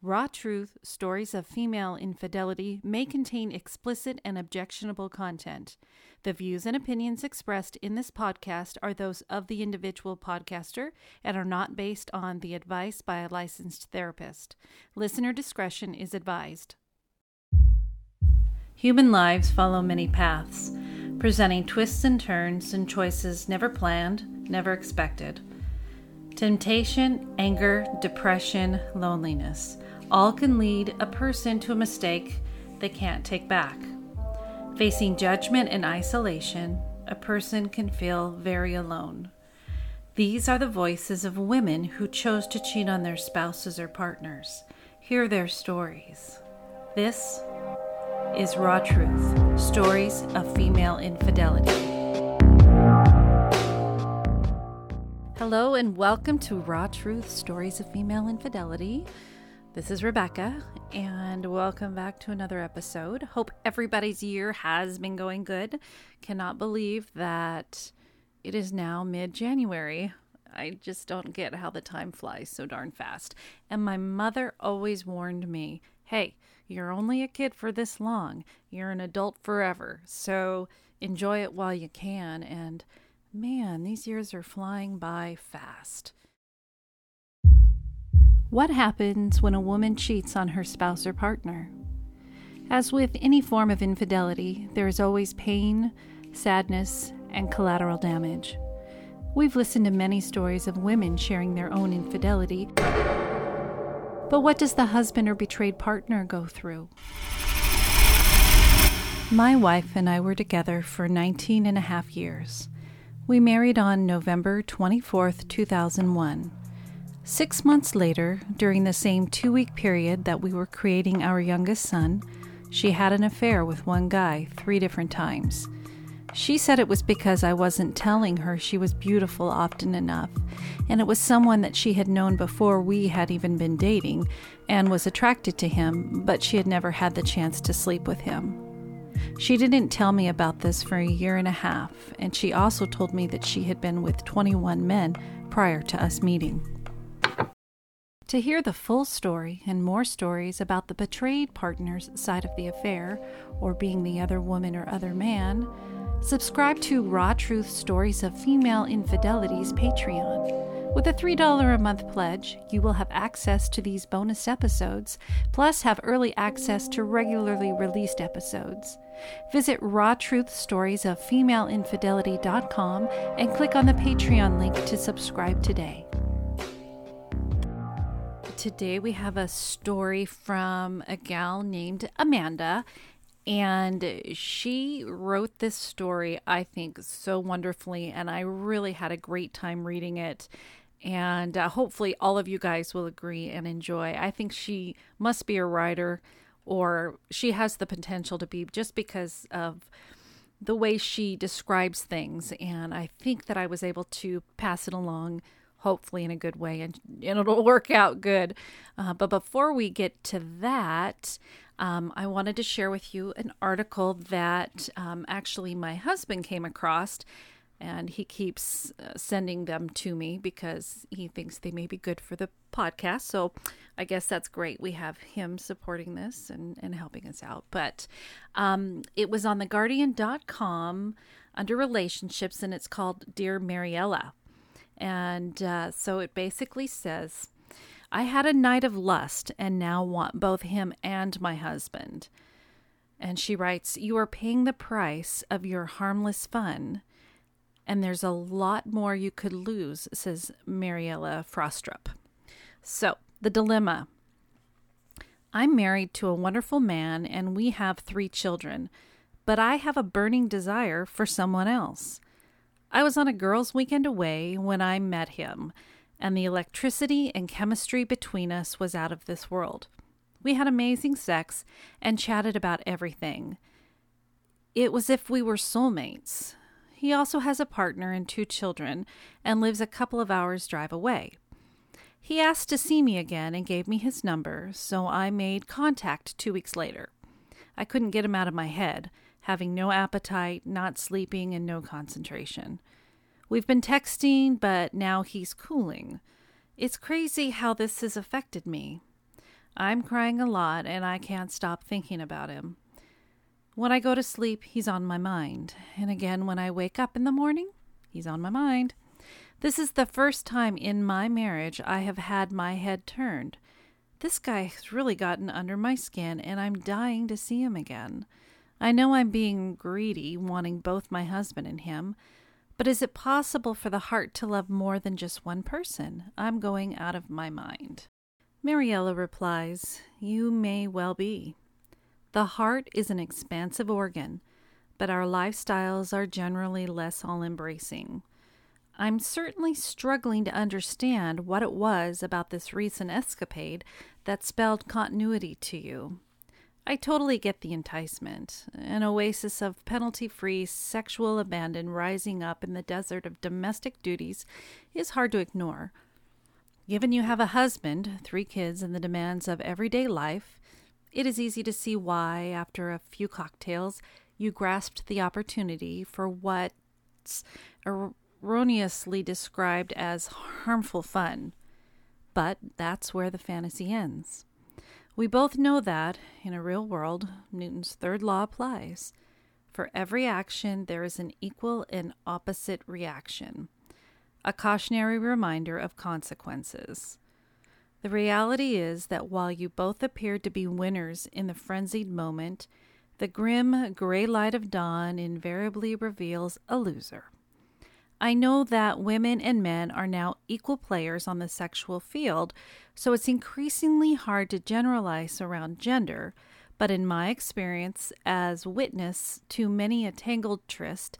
Raw Truth Stories of Female Infidelity may contain explicit and objectionable content. The views and opinions expressed in this podcast are those of the individual podcaster and are not based on the advice by a licensed therapist. Listener discretion is advised. Human lives follow many paths, presenting twists and turns and choices never planned, never expected. Temptation, anger, depression, loneliness all can lead a person to a mistake they can't take back. Facing judgment and isolation, a person can feel very alone. These are the voices of women who chose to cheat on their spouses or partners. Hear their stories. This is Raw Truth Stories of Female Infidelity. Hello, and welcome to Raw Truth Stories of Female Infidelity. This is Rebecca, and welcome back to another episode. Hope everybody's year has been going good. Cannot believe that it is now mid January. I just don't get how the time flies so darn fast. And my mother always warned me hey, you're only a kid for this long, you're an adult forever. So enjoy it while you can. And man, these years are flying by fast. What happens when a woman cheats on her spouse or partner? As with any form of infidelity, there is always pain, sadness, and collateral damage. We've listened to many stories of women sharing their own infidelity. But what does the husband or betrayed partner go through? My wife and I were together for 19 and a half years. We married on November 24th, 2001. Six months later, during the same two week period that we were creating our youngest son, she had an affair with one guy three different times. She said it was because I wasn't telling her she was beautiful often enough, and it was someone that she had known before we had even been dating and was attracted to him, but she had never had the chance to sleep with him. She didn't tell me about this for a year and a half, and she also told me that she had been with 21 men prior to us meeting. To hear the full story and more stories about the betrayed partner's side of the affair, or being the other woman or other man, subscribe to Raw Truth Stories of Female Infidelity's Patreon. With a $3 a month pledge, you will have access to these bonus episodes, plus have early access to regularly released episodes. Visit Raw Truth Stories of Female Infidelity.com and click on the Patreon link to subscribe today. Today we have a story from a gal named Amanda. And she wrote this story, I think, so wonderfully. And I really had a great time reading it. And uh, hopefully, all of you guys will agree and enjoy. I think she must be a writer, or she has the potential to be just because of the way she describes things. And I think that I was able to pass it along hopefully in a good way and, and it'll work out good. Uh, but before we get to that, um, I wanted to share with you an article that um, actually my husband came across. And he keeps uh, sending them to me because he thinks they may be good for the podcast. So I guess that's great. We have him supporting this and, and helping us out. But um, it was on theguardian.com under relationships and it's called Dear Mariella. And uh, so it basically says, I had a night of lust and now want both him and my husband. And she writes, You are paying the price of your harmless fun, and there's a lot more you could lose, says Mariella Frostrup. So, the dilemma I'm married to a wonderful man, and we have three children, but I have a burning desire for someone else. I was on a girls' weekend away when I met him, and the electricity and chemistry between us was out of this world. We had amazing sex and chatted about everything. It was if we were soulmates. He also has a partner and two children and lives a couple of hours' drive away. He asked to see me again and gave me his number, so I made contact two weeks later. I couldn't get him out of my head having no appetite, not sleeping, and no concentration. We've been texting, but now he's cooling. It's crazy how this has affected me. I'm crying a lot and I can't stop thinking about him. When I go to sleep, he's on my mind. And again, when I wake up in the morning, he's on my mind. This is the first time in my marriage I have had my head turned. This guy has really gotten under my skin, and I'm dying to see him again. I know I'm being greedy, wanting both my husband and him, but is it possible for the heart to love more than just one person? I'm going out of my mind. Mariella replies, You may well be. The heart is an expansive organ, but our lifestyles are generally less all embracing. I'm certainly struggling to understand what it was about this recent escapade that spelled continuity to you. I totally get the enticement. An oasis of penalty free sexual abandon rising up in the desert of domestic duties is hard to ignore. Given you have a husband, three kids, and the demands of everyday life, it is easy to see why, after a few cocktails, you grasped the opportunity for what's erroneously described as harmful fun. But that's where the fantasy ends. We both know that, in a real world, Newton's third law applies. For every action, there is an equal and opposite reaction, a cautionary reminder of consequences. The reality is that while you both appeared to be winners in the frenzied moment, the grim gray light of dawn invariably reveals a loser. I know that women and men are now equal players on the sexual field, so it's increasingly hard to generalize around gender. But in my experience as witness to many a tangled tryst,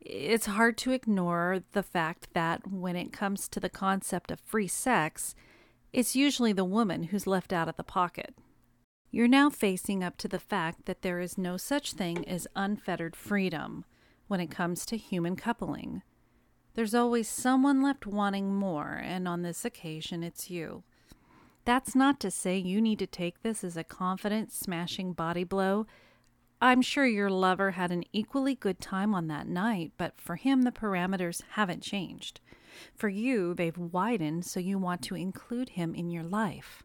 it's hard to ignore the fact that when it comes to the concept of free sex, it's usually the woman who's left out of the pocket. You're now facing up to the fact that there is no such thing as unfettered freedom when it comes to human coupling. There's always someone left wanting more, and on this occasion, it's you. That's not to say you need to take this as a confident, smashing body blow. I'm sure your lover had an equally good time on that night, but for him, the parameters haven't changed. For you, they've widened so you want to include him in your life.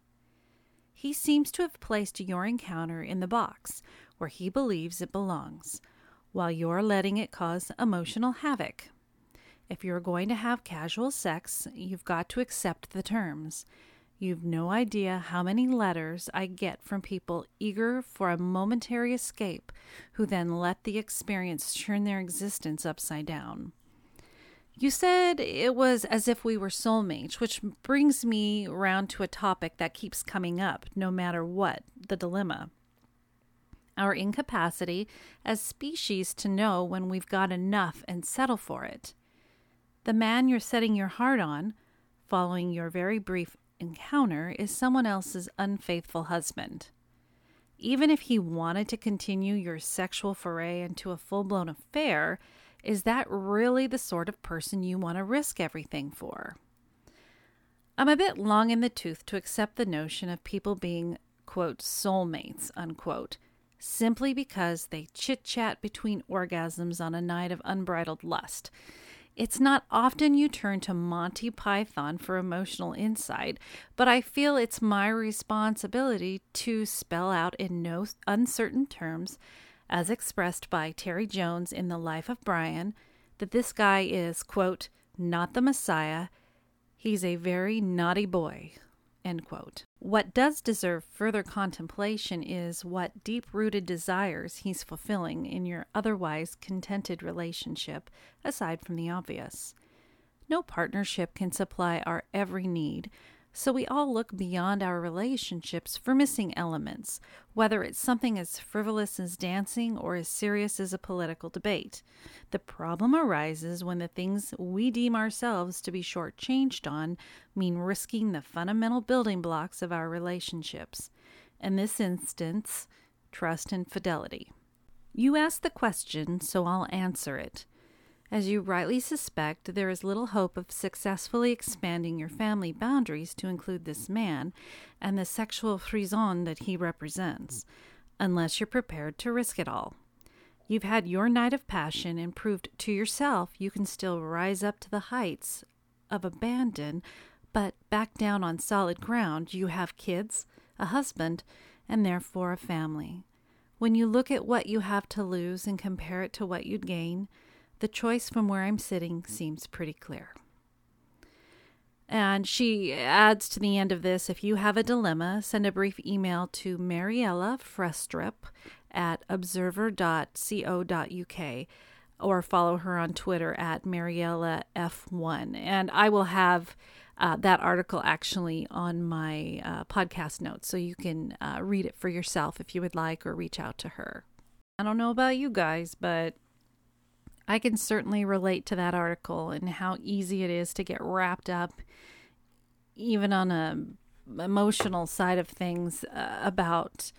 He seems to have placed your encounter in the box where he believes it belongs, while you're letting it cause emotional havoc. If you're going to have casual sex, you've got to accept the terms. You've no idea how many letters I get from people eager for a momentary escape who then let the experience turn their existence upside down. You said it was as if we were soulmates, which brings me round to a topic that keeps coming up no matter what the dilemma. Our incapacity as species to know when we've got enough and settle for it. The man you're setting your heart on, following your very brief encounter, is someone else's unfaithful husband. Even if he wanted to continue your sexual foray into a full blown affair, is that really the sort of person you want to risk everything for? I'm a bit long in the tooth to accept the notion of people being, quote, soulmates, unquote, simply because they chit chat between orgasms on a night of unbridled lust. It's not often you turn to Monty Python for emotional insight, but I feel it's my responsibility to spell out in no uncertain terms as expressed by Terry Jones in The Life of Brian, that this guy is, quote, not the Messiah. He's a very naughty boy, end quote. What does deserve further contemplation is what deep rooted desires he's fulfilling in your otherwise contented relationship, aside from the obvious. No partnership can supply our every need, so we all look beyond our relationships for missing elements, whether it's something as frivolous as dancing or as serious as a political debate. The problem arises when the things we deem ourselves to be shortchanged on mean risking the fundamental building blocks of our relationships. In this instance, trust and fidelity. You asked the question, so I'll answer it. As you rightly suspect, there is little hope of successfully expanding your family boundaries to include this man and the sexual frisson that he represents, unless you're prepared to risk it all. You've had your night of passion and proved to yourself you can still rise up to the heights of abandon, but back down on solid ground. You have kids, a husband, and therefore a family. When you look at what you have to lose and compare it to what you'd gain, the choice from where I'm sitting seems pretty clear. And she adds to the end of this if you have a dilemma, send a brief email to Mariella Frostrup at observer.co.uk or follow her on Twitter at Mariella F1. And I will have uh, that article actually on my uh, podcast notes so you can uh, read it for yourself if you would like or reach out to her. I don't know about you guys, but I can certainly relate to that article and how easy it is to get wrapped up, even on a emotional side of things, uh, about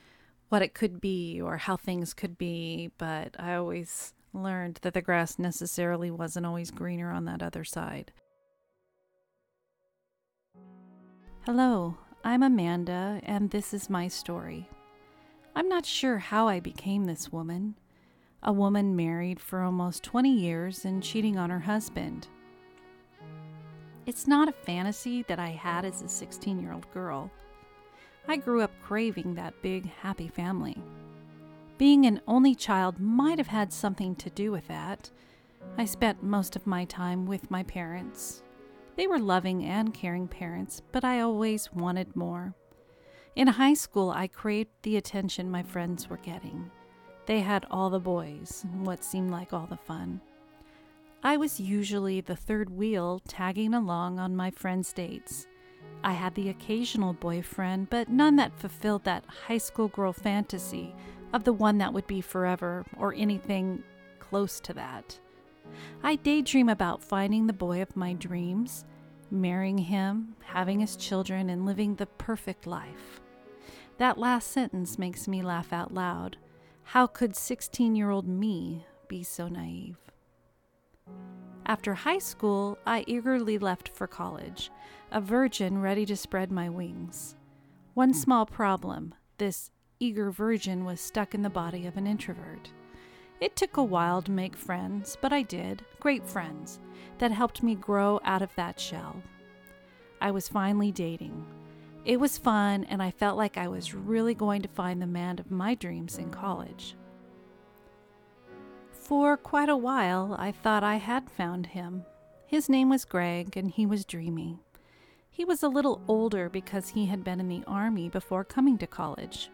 what it could be or how things could be. But I always learned that the grass necessarily wasn't always greener on that other side. Hello, I'm Amanda, and this is my story. I'm not sure how I became this woman a woman married for almost 20 years and cheating on her husband. It's not a fantasy that I had as a 16 year old girl. I grew up craving that big, happy family. Being an only child might have had something to do with that. I spent most of my time with my parents. They were loving and caring parents, but I always wanted more. In high school, I craved the attention my friends were getting. They had all the boys, what seemed like all the fun. I was usually the third wheel tagging along on my friends' dates. I had the occasional boyfriend, but none that fulfilled that high school girl fantasy of the one that would be forever or anything close to that. I daydream about finding the boy of my dreams, marrying him, having his children, and living the perfect life. That last sentence makes me laugh out loud. How could 16 year old me be so naive? After high school, I eagerly left for college, a virgin ready to spread my wings. One small problem this eager virgin was stuck in the body of an introvert. It took a while to make friends, but I did, great friends, that helped me grow out of that shell. I was finally dating, it was fun, and I felt like I was really going to find the man of my dreams in college. For quite a while, I thought I had found him. His name was Greg, and he was dreamy. He was a little older because he had been in the Army before coming to college.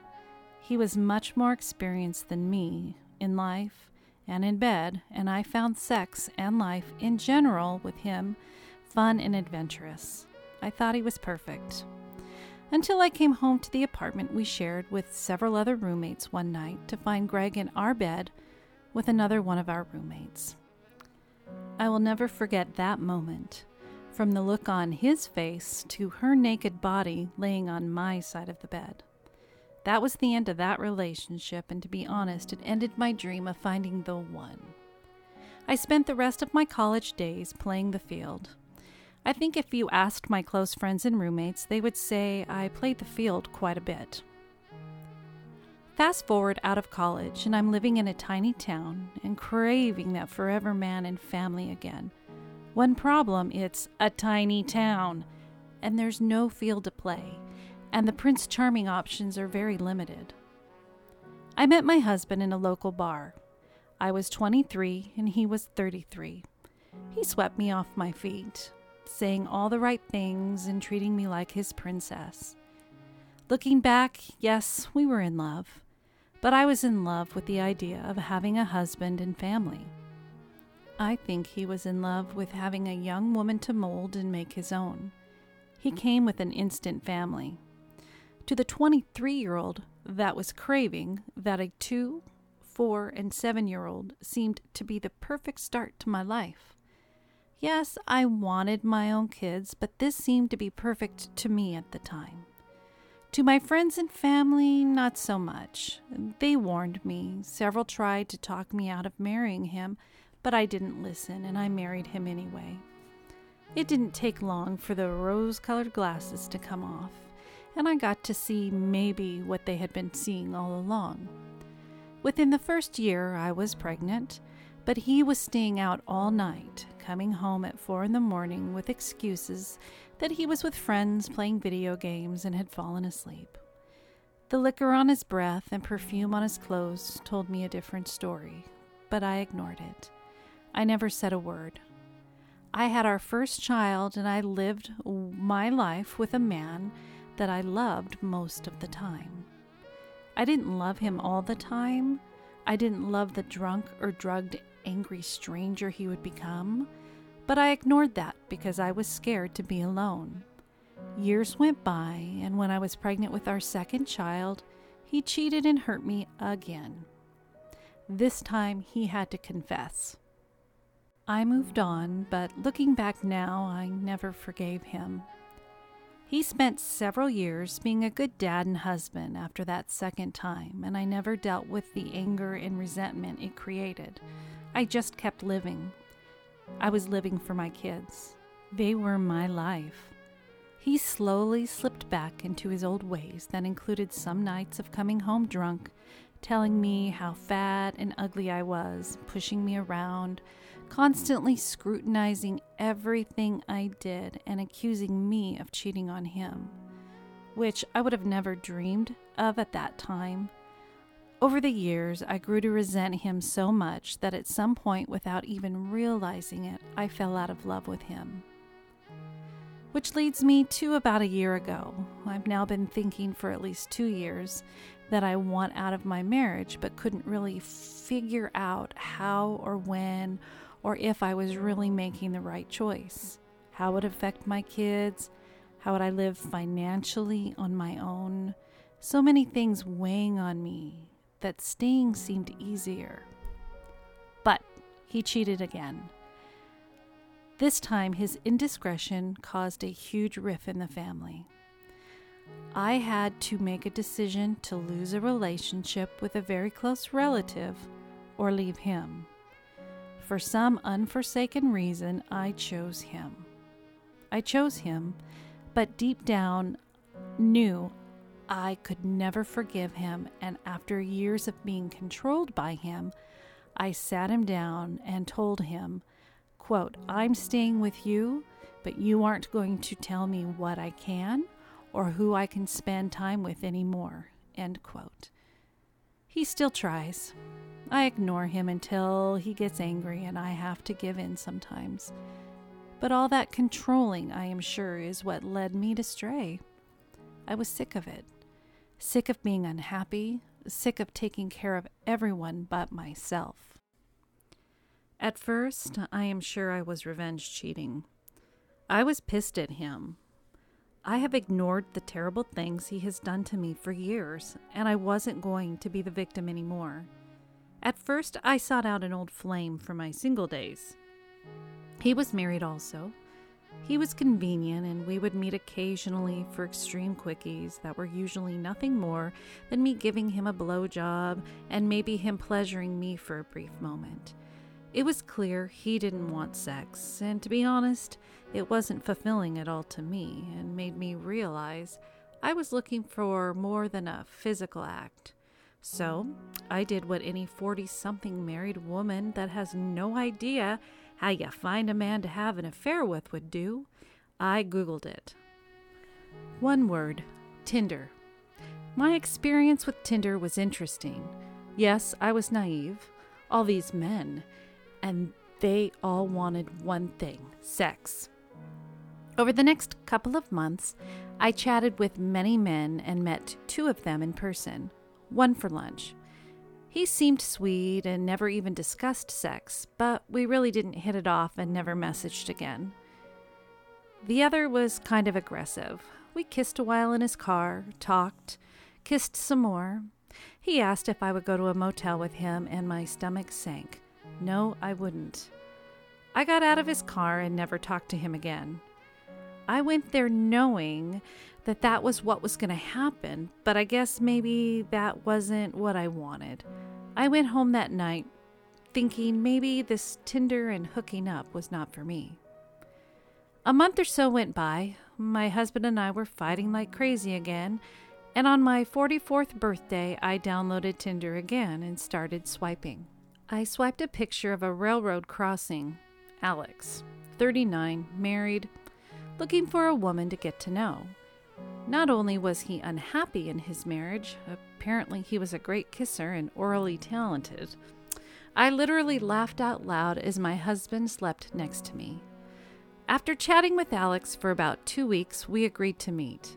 He was much more experienced than me in life and in bed, and I found sex and life in general with him fun and adventurous. I thought he was perfect until I came home to the apartment we shared with several other roommates one night to find Greg in our bed with another one of our roommates. I will never forget that moment, from the look on his face to her naked body laying on my side of the bed. That was the end of that relationship, and to be honest, it ended my dream of finding the one. I spent the rest of my college days playing the field, I think if you asked my close friends and roommates, they would say I played the field quite a bit. Fast forward out of college, and I'm living in a tiny town and craving that forever man and family again. One problem it's a tiny town, and there's no field to play, and the Prince Charming options are very limited. I met my husband in a local bar. I was 23 and he was 33. He swept me off my feet saying all the right things and treating me like his princess. Looking back, yes, we were in love, but I was in love with the idea of having a husband and family. I think he was in love with having a young woman to mold and make his own. He came with an instant family. To the 23 year old that was craving that a two, four, and seven year old seemed to be the perfect start to my life. Yes, I wanted my own kids, but this seemed to be perfect to me at the time. To my friends and family, not so much. They warned me. Several tried to talk me out of marrying him, but I didn't listen and I married him anyway. It didn't take long for the rose colored glasses to come off, and I got to see maybe what they had been seeing all along. Within the first year, I was pregnant, but he was staying out all night, coming home at four in the morning with excuses that he was with friends playing video games and had fallen asleep. The liquor on his breath and perfume on his clothes told me a different story, but I ignored it. I never said a word. I had our first child, and I lived my life with a man that I loved most of the time. I didn't love him all the time. I didn't love the drunk or drugged, angry stranger he would become, but I ignored that because I was scared to be alone. Years went by, and when I was pregnant with our second child, he cheated and hurt me again. This time he had to confess. I moved on, but looking back now, I never forgave him. He spent several years being a good dad and husband after that second time, and I never dealt with the anger and resentment it created. I just kept living. I was living for my kids. They were my life. He slowly slipped back into his old ways that included some nights of coming home drunk, telling me how fat and ugly I was, pushing me around, constantly scrutinizing everything I did and accusing me of cheating on him, which I would have never dreamed of at that time. Over the years, I grew to resent him so much that at some point, without even realizing it, I fell out of love with him. Which leads me to about a year ago. I've now been thinking for at least two years that I want out of my marriage, but couldn't really figure out how or when or if I was really making the right choice. How would it affect my kids? How would I live financially on my own? So many things weighing on me that staying seemed easier. But he cheated again. This time, his indiscretion caused a huge rift in the family. I had to make a decision to lose a relationship with a very close relative or leave him. For some unforsaken reason, I chose him. I chose him, but deep down knew I could never forgive him, and after years of being controlled by him, I sat him down and told him, quote, I'm staying with you, but you aren't going to tell me what I can or who I can spend time with anymore, end quote. He still tries. I ignore him until he gets angry and I have to give in sometimes. But all that controlling, I am sure, is what led me to stray. I was sick of it. Sick of being unhappy, sick of taking care of everyone but myself. At first, I am sure I was revenge cheating. I was pissed at him. I have ignored the terrible things he has done to me for years, and I wasn't going to be the victim anymore. At first, I sought out an old flame for my single days. He was married also. He was convenient, and we would meet occasionally for extreme quickies that were usually nothing more than me giving him a blowjob and maybe him pleasuring me for a brief moment. It was clear he didn't want sex, and to be honest, it wasn't fulfilling at all to me and made me realize I was looking for more than a physical act. So I did what any 40 something married woman that has no idea how you find a man to have an affair with would do. I Googled it. One word Tinder. My experience with Tinder was interesting. Yes, I was naive. All these men, and they all wanted one thing sex. Over the next couple of months, I chatted with many men and met two of them in person one for lunch. He seemed sweet and never even discussed sex, but we really didn't hit it off and never messaged again. The other was kind of aggressive. We kissed a while in his car, talked, kissed some more. He asked if I would go to a motel with him, and my stomach sank. No, I wouldn't. I got out of his car and never talked to him again. I went there knowing that that was what was going to happen, but I guess maybe that wasn't what I wanted. I went home that night thinking maybe this Tinder and hooking up was not for me. A month or so went by. My husband and I were fighting like crazy again, and on my 44th birthday, I downloaded Tinder again and started swiping. I swiped a picture of a railroad crossing. Alex, 39, married, looking for a woman to get to know. Not only was he unhappy in his marriage, apparently he was a great kisser and orally talented. I literally laughed out loud as my husband slept next to me. After chatting with Alex for about two weeks, we agreed to meet.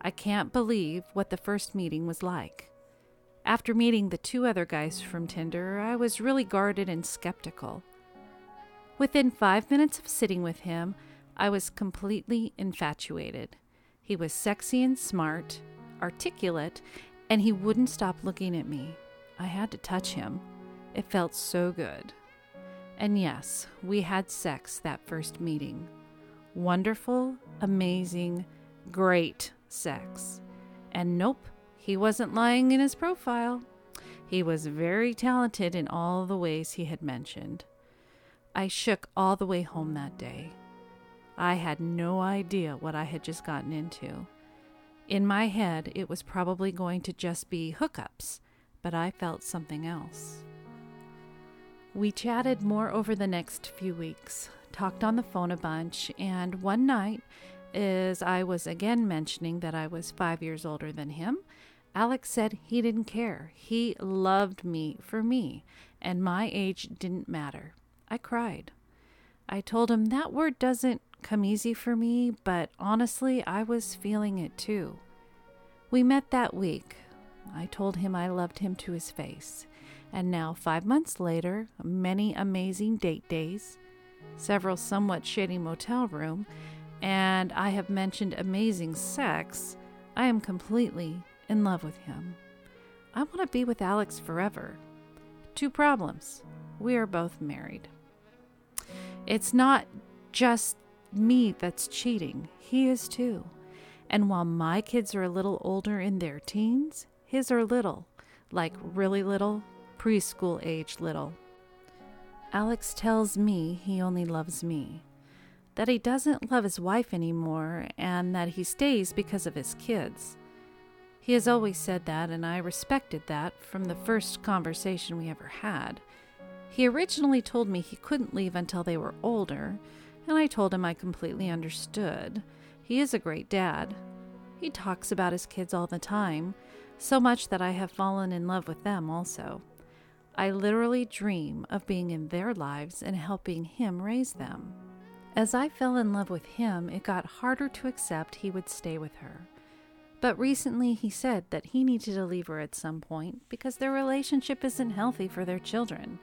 I can't believe what the first meeting was like. After meeting the two other guys from Tinder, I was really guarded and skeptical. Within five minutes of sitting with him, I was completely infatuated. He was sexy and smart, articulate, and he wouldn't stop looking at me. I had to touch him. It felt so good. And yes, we had sex that first meeting. Wonderful, amazing, great sex. And nope, he wasn't lying in his profile. He was very talented in all the ways he had mentioned. I shook all the way home that day. I had no idea what I had just gotten into. In my head, it was probably going to just be hookups, but I felt something else. We chatted more over the next few weeks, talked on the phone a bunch, and one night, as I was again mentioning that I was five years older than him, Alex said he didn't care. He loved me for me, and my age didn't matter. I cried. I told him that word doesn't come easy for me, but honestly, I was feeling it too. We met that week. I told him I loved him to his face. And now, five months later, many amazing date days, several somewhat shady motel room, and I have mentioned amazing sex, I am completely in love with him. I want to be with Alex forever. Two problems. We are both married. It's not just me that's cheating. He is too. And while my kids are a little older in their teens, his are little, like really little, preschool age little. Alex tells me he only loves me, that he doesn't love his wife anymore, and that he stays because of his kids. He has always said that, and I respected that from the first conversation we ever had. He originally told me he couldn't leave until they were older, and I told him I completely understood. He is a great dad. He talks about his kids all the time, so much that I have fallen in love with them also. I literally dream of being in their lives and helping him raise them. As I fell in love with him, it got harder to accept he would stay with her. But recently he said that he needed to leave her at some point because their relationship isn't healthy for their children.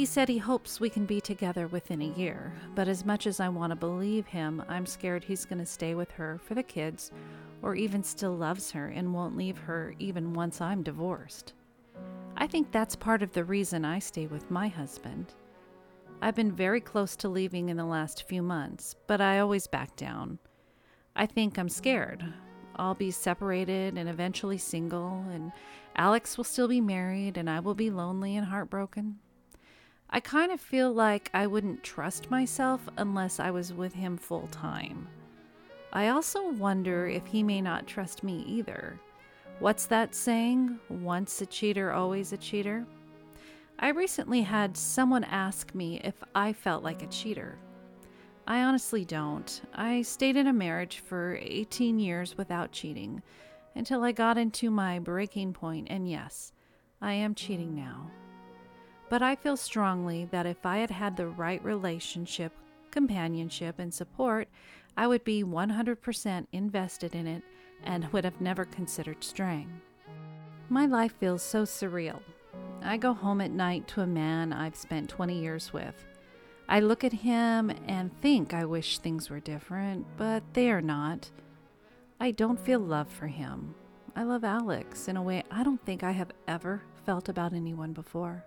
He said he hopes we can be together within a year, but as much as I want to believe him, I'm scared he's going to stay with her for the kids or even still loves her and won't leave her even once I'm divorced. I think that's part of the reason I stay with my husband. I've been very close to leaving in the last few months, but I always back down. I think I'm scared. I'll be separated and eventually single, and Alex will still be married, and I will be lonely and heartbroken. I kind of feel like I wouldn't trust myself unless I was with him full time. I also wonder if he may not trust me either. What's that saying? Once a cheater, always a cheater? I recently had someone ask me if I felt like a cheater. I honestly don't. I stayed in a marriage for 18 years without cheating until I got into my breaking point, and yes, I am cheating now. But I feel strongly that if I had had the right relationship, companionship, and support, I would be 100% invested in it and would have never considered straying. My life feels so surreal. I go home at night to a man I've spent 20 years with. I look at him and think I wish things were different, but they are not. I don't feel love for him. I love Alex in a way I don't think I have ever felt about anyone before.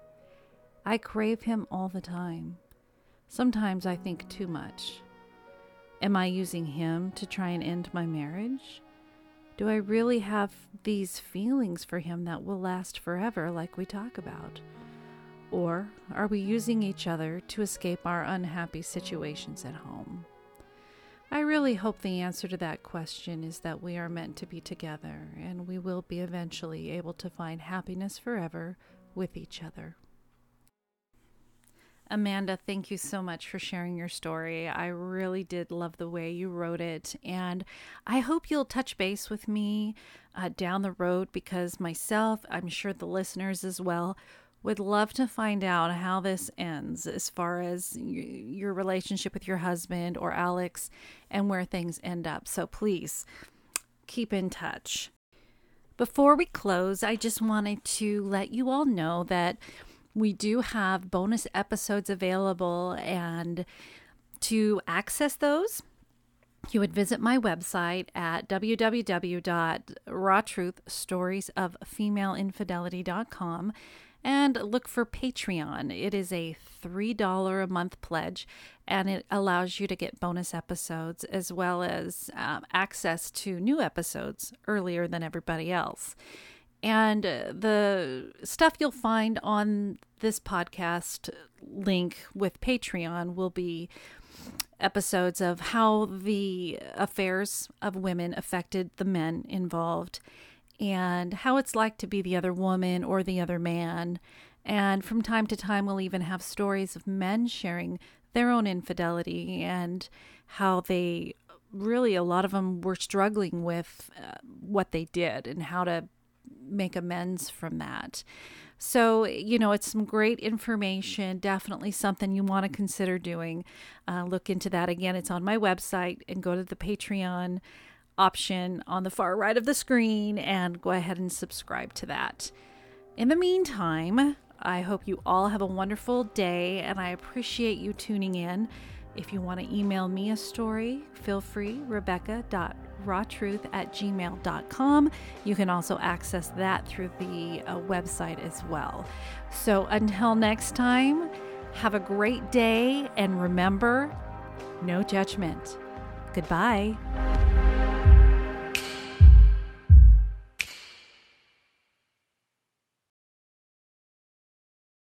I crave him all the time. Sometimes I think too much. Am I using him to try and end my marriage? Do I really have these feelings for him that will last forever, like we talk about? Or are we using each other to escape our unhappy situations at home? I really hope the answer to that question is that we are meant to be together and we will be eventually able to find happiness forever with each other. Amanda, thank you so much for sharing your story. I really did love the way you wrote it. And I hope you'll touch base with me uh, down the road because myself, I'm sure the listeners as well, would love to find out how this ends as far as your relationship with your husband or Alex and where things end up. So please keep in touch. Before we close, I just wanted to let you all know that we do have bonus episodes available, and to access those, you would visit my website at www.rawtruthstoriesoffemaleinfidelity.com and look for Patreon. It is a $3 a month pledge and it allows you to get bonus episodes as well as um, access to new episodes earlier than everybody else. And the stuff you'll find on this podcast link with Patreon will be episodes of how the affairs of women affected the men involved and how it's like to be the other woman or the other man. And from time to time, we'll even have stories of men sharing their own infidelity and how they really, a lot of them were struggling with uh, what they did and how to make amends from that. So, you know, it's some great information, definitely something you want to consider doing. Uh, look into that again. It's on my website and go to the Patreon option on the far right of the screen and go ahead and subscribe to that. In the meantime, I hope you all have a wonderful day and I appreciate you tuning in. If you want to email me a story, feel free, rebecca.rawtruth at gmail.com. You can also access that through the uh, website as well. So until next time, have a great day and remember no judgment. Goodbye.